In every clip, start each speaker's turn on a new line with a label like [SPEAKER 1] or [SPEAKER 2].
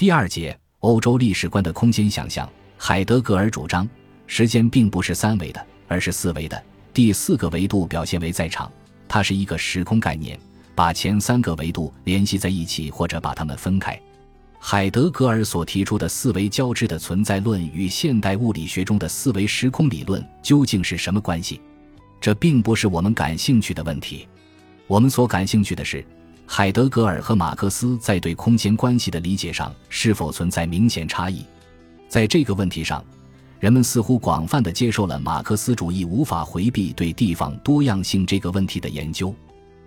[SPEAKER 1] 第二节，欧洲历史观的空间想象。海德格尔主张，时间并不是三维的，而是四维的。第四个维度表现为在场，它是一个时空概念，把前三个维度联系在一起，或者把它们分开。海德格尔所提出的四维交织的存在论与现代物理学中的四维时空理论究竟是什么关系？这并不是我们感兴趣的问题。我们所感兴趣的是，海德格尔和马克思在对空间关系的理解上是否存在明显差异。在这个问题上，人们似乎广泛地接受了马克思主义无法回避对地方多样性这个问题的研究。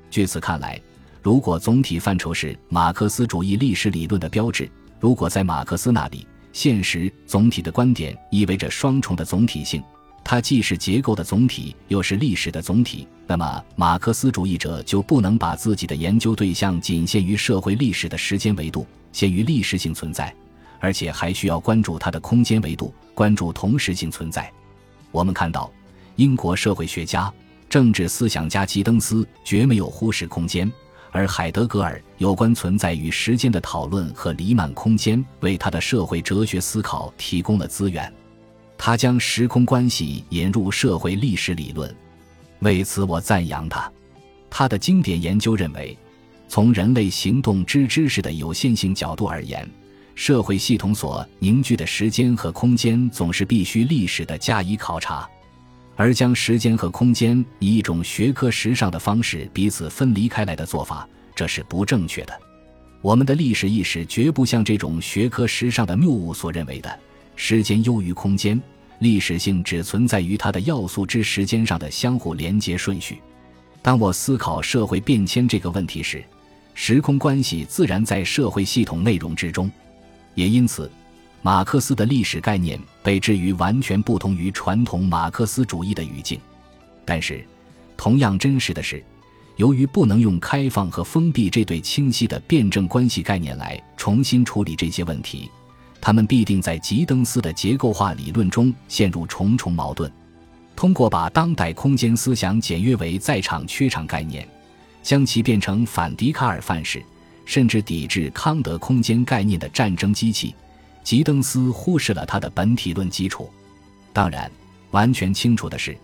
[SPEAKER 1] 据此看来，如果总体范畴是马克思主义历史理论的标志，如果在马克思那里，现实总体的观点意味着双重的总体性，它既是结构的总体，又是历史的总体，那么马克思主义者就不能把自己的研究对象仅限于社会历史的时间维度，限于历史性存在。而且还需要关注它的空间维度，关注同时性存在。我们看到，英国社会学家、政治思想家吉登斯绝没有忽视空间，而海德格尔有关存在与时间的讨论和黎曼空间为他的社会哲学思考提供了资源。他将时空关系引入社会历史理论，为此我赞扬他。他的经典研究认为，从人类行动之知识的有限性角度而言。社会系统所凝聚的时间和空间总是必须历史的加以考察，而将时间和空间以一种学科时尚的方式彼此分离开来的做法，这是不正确的。我们的历史意识绝不像这种学科时尚的谬误所认为的，时间优于空间，历史性只存在于它的要素之时间上的相互连接顺序。当我思考社会变迁这个问题时，时空关系自然在社会系统内容之中。也因此，马克思的历史概念被置于完全不同于传统马克思主义的语境。但是，同样真实的是，由于不能用开放和封闭这对清晰的辩证关系概念来重新处理这些问题，他们必定在吉登斯的结构化理论中陷入重重矛盾。通过把当代空间思想简约为在场缺场概念，将其变成反笛卡尔范式。甚至抵制康德空间概念的战争机器，吉登斯忽视了他的本体论基础。当然，完全清楚的是，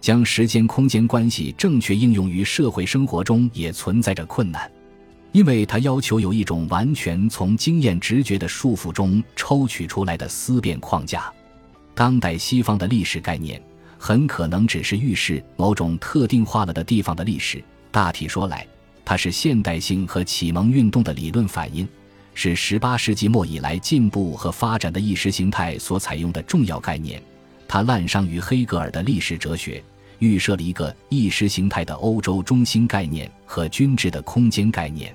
[SPEAKER 1] 将时间空间关系正确应用于社会生活中也存在着困难，因为它要求有一种完全从经验直觉的束缚中抽取出来的思辨框架。当代西方的历史概念很可能只是预示某种特定化了的地方的历史。大体说来。它是现代性和启蒙运动的理论反应，是18世纪末以来进步和发展的意识形态所采用的重要概念。它滥觞于黑格尔的历史哲学，预设了一个意识形态的欧洲中心概念和均质的空间概念。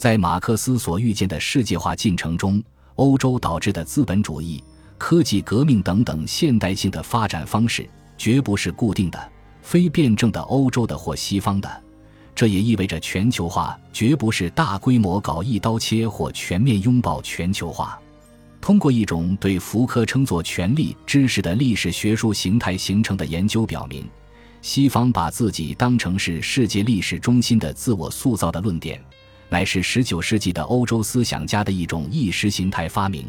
[SPEAKER 1] 在马克思所预见的世界化进程中，欧洲导致的资本主义、科技革命等等现代性的发展方式，绝不是固定的、非辩证的欧洲的或西方的。这也意味着全球化绝不是大规模搞一刀切或全面拥抱全球化。通过一种对福柯称作权力知识的历史学术形态形成的研究表明，西方把自己当成是世界历史中心的自我塑造的论点，乃是19世纪的欧洲思想家的一种意识形态发明。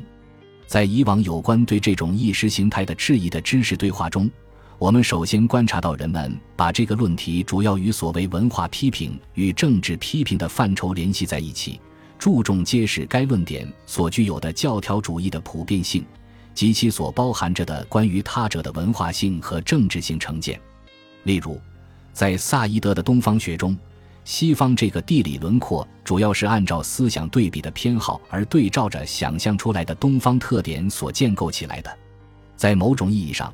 [SPEAKER 1] 在以往有关对这种意识形态的质疑的知识对话中。我们首先观察到，人们把这个论题主要与所谓文化批评与政治批评的范畴联系在一起，注重揭示该论点所具有的教条主义的普遍性及其所包含着的关于他者的文化性和政治性成见。例如，在萨伊德的东方学中，西方这个地理轮廓主要是按照思想对比的偏好而对照着想象出来的东方特点所建构起来的。在某种意义上，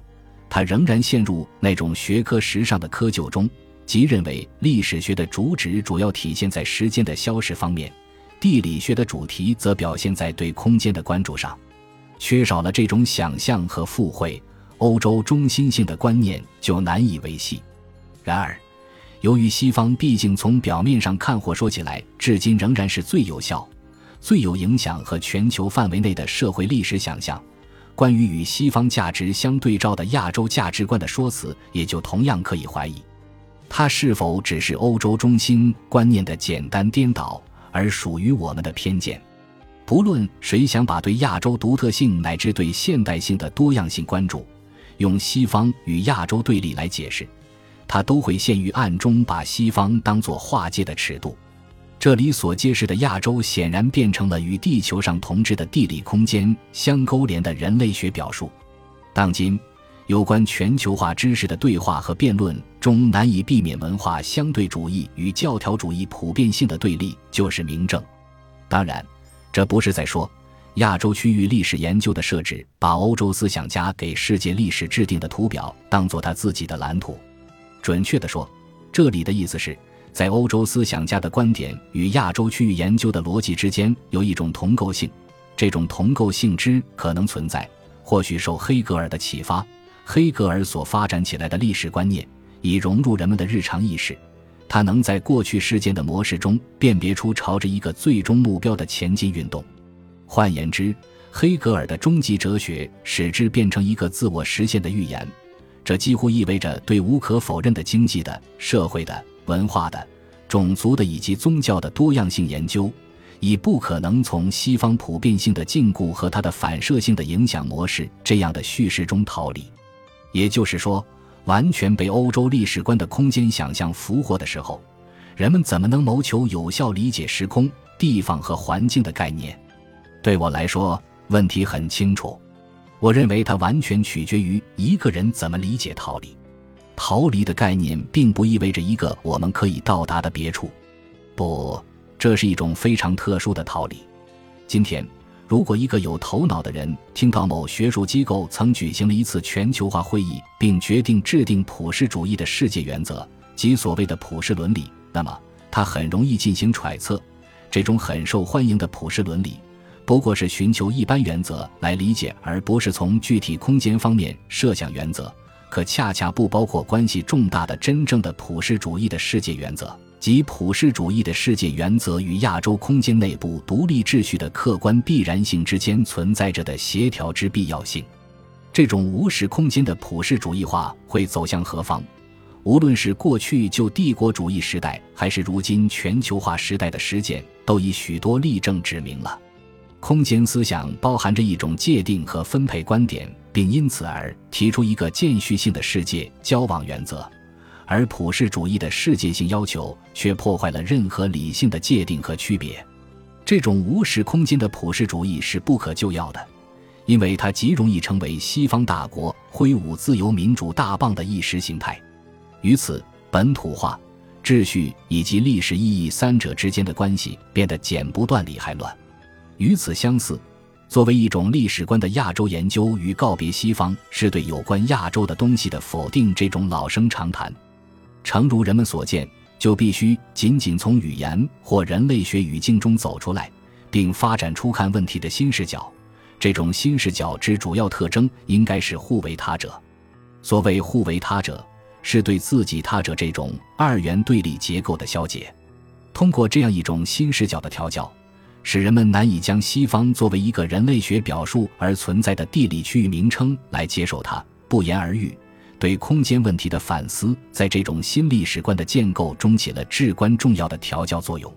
[SPEAKER 1] 他仍然陷入那种学科时尚的窠臼中，即认为历史学的主旨主要体现在时间的消逝方面，地理学的主题则表现在对空间的关注上。缺少了这种想象和附会，欧洲中心性的观念就难以维系。然而，由于西方毕竟从表面上看或说起来，至今仍然是最有效、最有影响和全球范围内的社会历史想象。关于与西方价值相对照的亚洲价值观的说辞，也就同样可以怀疑，它是否只是欧洲中心观念的简单颠倒，而属于我们的偏见。不论谁想把对亚洲独特性乃至对现代性的多样性关注，用西方与亚洲对立来解释，他都会陷于暗中把西方当作划界的尺度。这里所揭示的亚洲，显然变成了与地球上同志的地理空间相勾连的人类学表述。当今，有关全球化知识的对话和辩论中，难以避免文化相对主义与教条主义普遍性的对立，就是明证。当然，这不是在说亚洲区域历史研究的设置把欧洲思想家给世界历史制定的图表当做他自己的蓝图。准确地说，这里的意思是。在欧洲思想家的观点与亚洲区域研究的逻辑之间有一种同构性，这种同构性之可能存在，或许受黑格尔的启发。黑格尔所发展起来的历史观念已融入人们的日常意识，他能在过去事件的模式中辨别出朝着一个最终目标的前进运动。换言之，黑格尔的终极哲学使之变成一个自我实现的预言，这几乎意味着对无可否认的经济的、社会的。文化的、种族的以及宗教的多样性研究，已不可能从西方普遍性的禁锢和它的反射性的影响模式这样的叙事中逃离。也就是说，完全被欧洲历史观的空间想象俘获的时候，人们怎么能谋求有效理解时空、地方和环境的概念？对我来说，问题很清楚。我认为它完全取决于一个人怎么理解逃离。逃离的概念并不意味着一个我们可以到达的别处，不，这是一种非常特殊的逃离。今天，如果一个有头脑的人听到某学术机构曾举行了一次全球化会议，并决定制定普世主义的世界原则及所谓的普世伦理，那么他很容易进行揣测：这种很受欢迎的普世伦理，不过是寻求一般原则来理解，而不是从具体空间方面设想原则。可恰恰不包括关系重大的真正的普世主义的世界原则，即普世主义的世界原则与亚洲空间内部独立秩序的客观必然性之间存在着的协调之必要性。这种无时空间的普世主义化会走向何方？无论是过去旧帝国主义时代，还是如今全球化时代的实践，都以许多例证指明了。空间思想包含着一种界定和分配观点。并因此而提出一个间续性的世界交往原则，而普世主义的世界性要求却破坏了任何理性的界定和区别。这种无视空间的普世主义是不可救药的，因为它极容易成为西方大国挥舞自由民主大棒的意识形态。于此，本土化、秩序以及历史意义三者之间的关系变得剪不断理还乱。与此相似。作为一种历史观的亚洲研究与告别西方，是对有关亚洲的东西的否定。这种老生常谈，诚如人们所见，就必须仅仅从语言或人类学语境中走出来，并发展出看问题的新视角。这种新视角之主要特征，应该是互为他者。所谓互为他者，是对自己他者这种二元对立结构的消解。通过这样一种新视角的调教。使人们难以将西方作为一个人类学表述而存在的地理区域名称来接受它。不言而喻，对空间问题的反思，在这种新历史观的建构中起了至关重要的调教作用。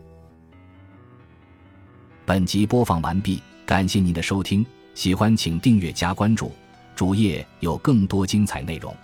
[SPEAKER 1] 本集播放完毕，感谢您的收听，喜欢请订阅加关注，主页有更多精彩内容。